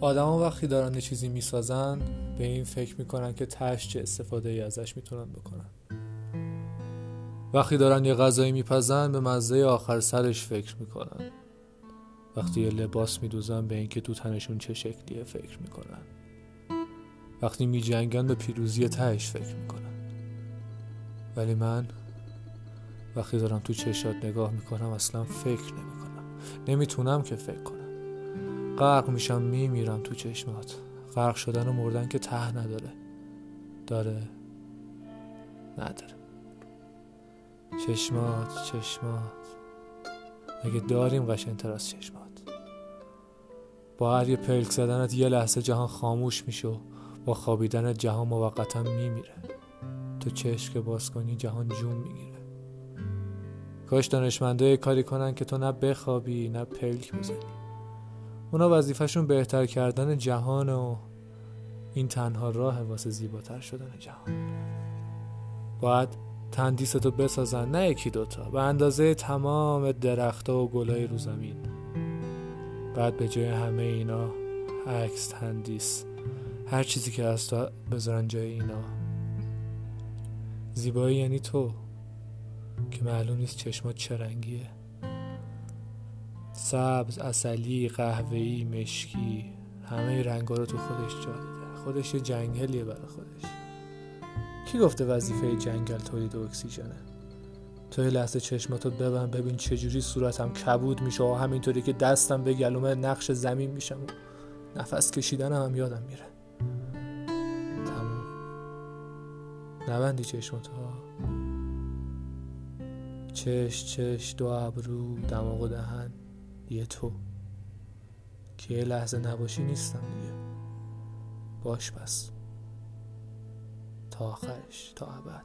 آدما وقتی دارن یه چیزی می‌سازن به این فکر می‌کنن که تش چه استفاده ای ازش می‌تونن بکنن. وقتی دارن یه غذایی میپزن به مزه آخر سرش فکر می‌کنن. وقتی یه لباس میدوزن به اینکه تو تنشون چه شکلیه فکر می‌کنن. وقتی میجنگن به پیروزی تهش فکر می‌کنن. ولی من وقتی دارم تو چشات نگاه می‌کنم اصلا فکر نمی‌کنم. نمی‌تونم که فکر کنم. غرق میشم میمیرم تو چشمات. غرق شدن و مردن که ته نداره. داره. نداره. چشمات چشمات. اگه داریم قشنگتر از چشمات. با هر یه پلک زدنت یه لحظه جهان خاموش میشه با خوابیدن جهان موقتا میمیره. تو چشم که باز کنی جهان جون می‌گیره. کاش دانشمنده کاری کنن که تو نه بخوابی نه پلک بزنی اونا وظیفهشون بهتر کردن جهان و این تنها راه واسه زیباتر شدن جهان. باید تندیستو بسازن نه یکی دوتا. به اندازه تمام درختها و گلای رو زمین. بعد به جای همه اینا عکس تندیس. هر چیزی که از تو بذارن جای اینا. زیبایی یعنی تو که معلوم نیست چشمات چه رنگیه. سبز، اصلی، قهوه‌ای، مشکی همه رنگا رو تو خودش جا داده. خودش یه جنگلیه برای خودش. کی گفته وظیفه جنگل تولید اکسیژنه؟ تو یه لحظه چشماتو ببن ببین چجوری صورتم کبود میشه. و همینطوری که دستم به گلومه نقش زمین میشم. و نفس کشیدنم هم یادم میره. تموم. نبندی چشماتو. چش چش دو ابرو دماغ و دهن. یه تو. که یه لحظه نباشی نیستم دیگه. باش پس تا آخرش. تا ابد.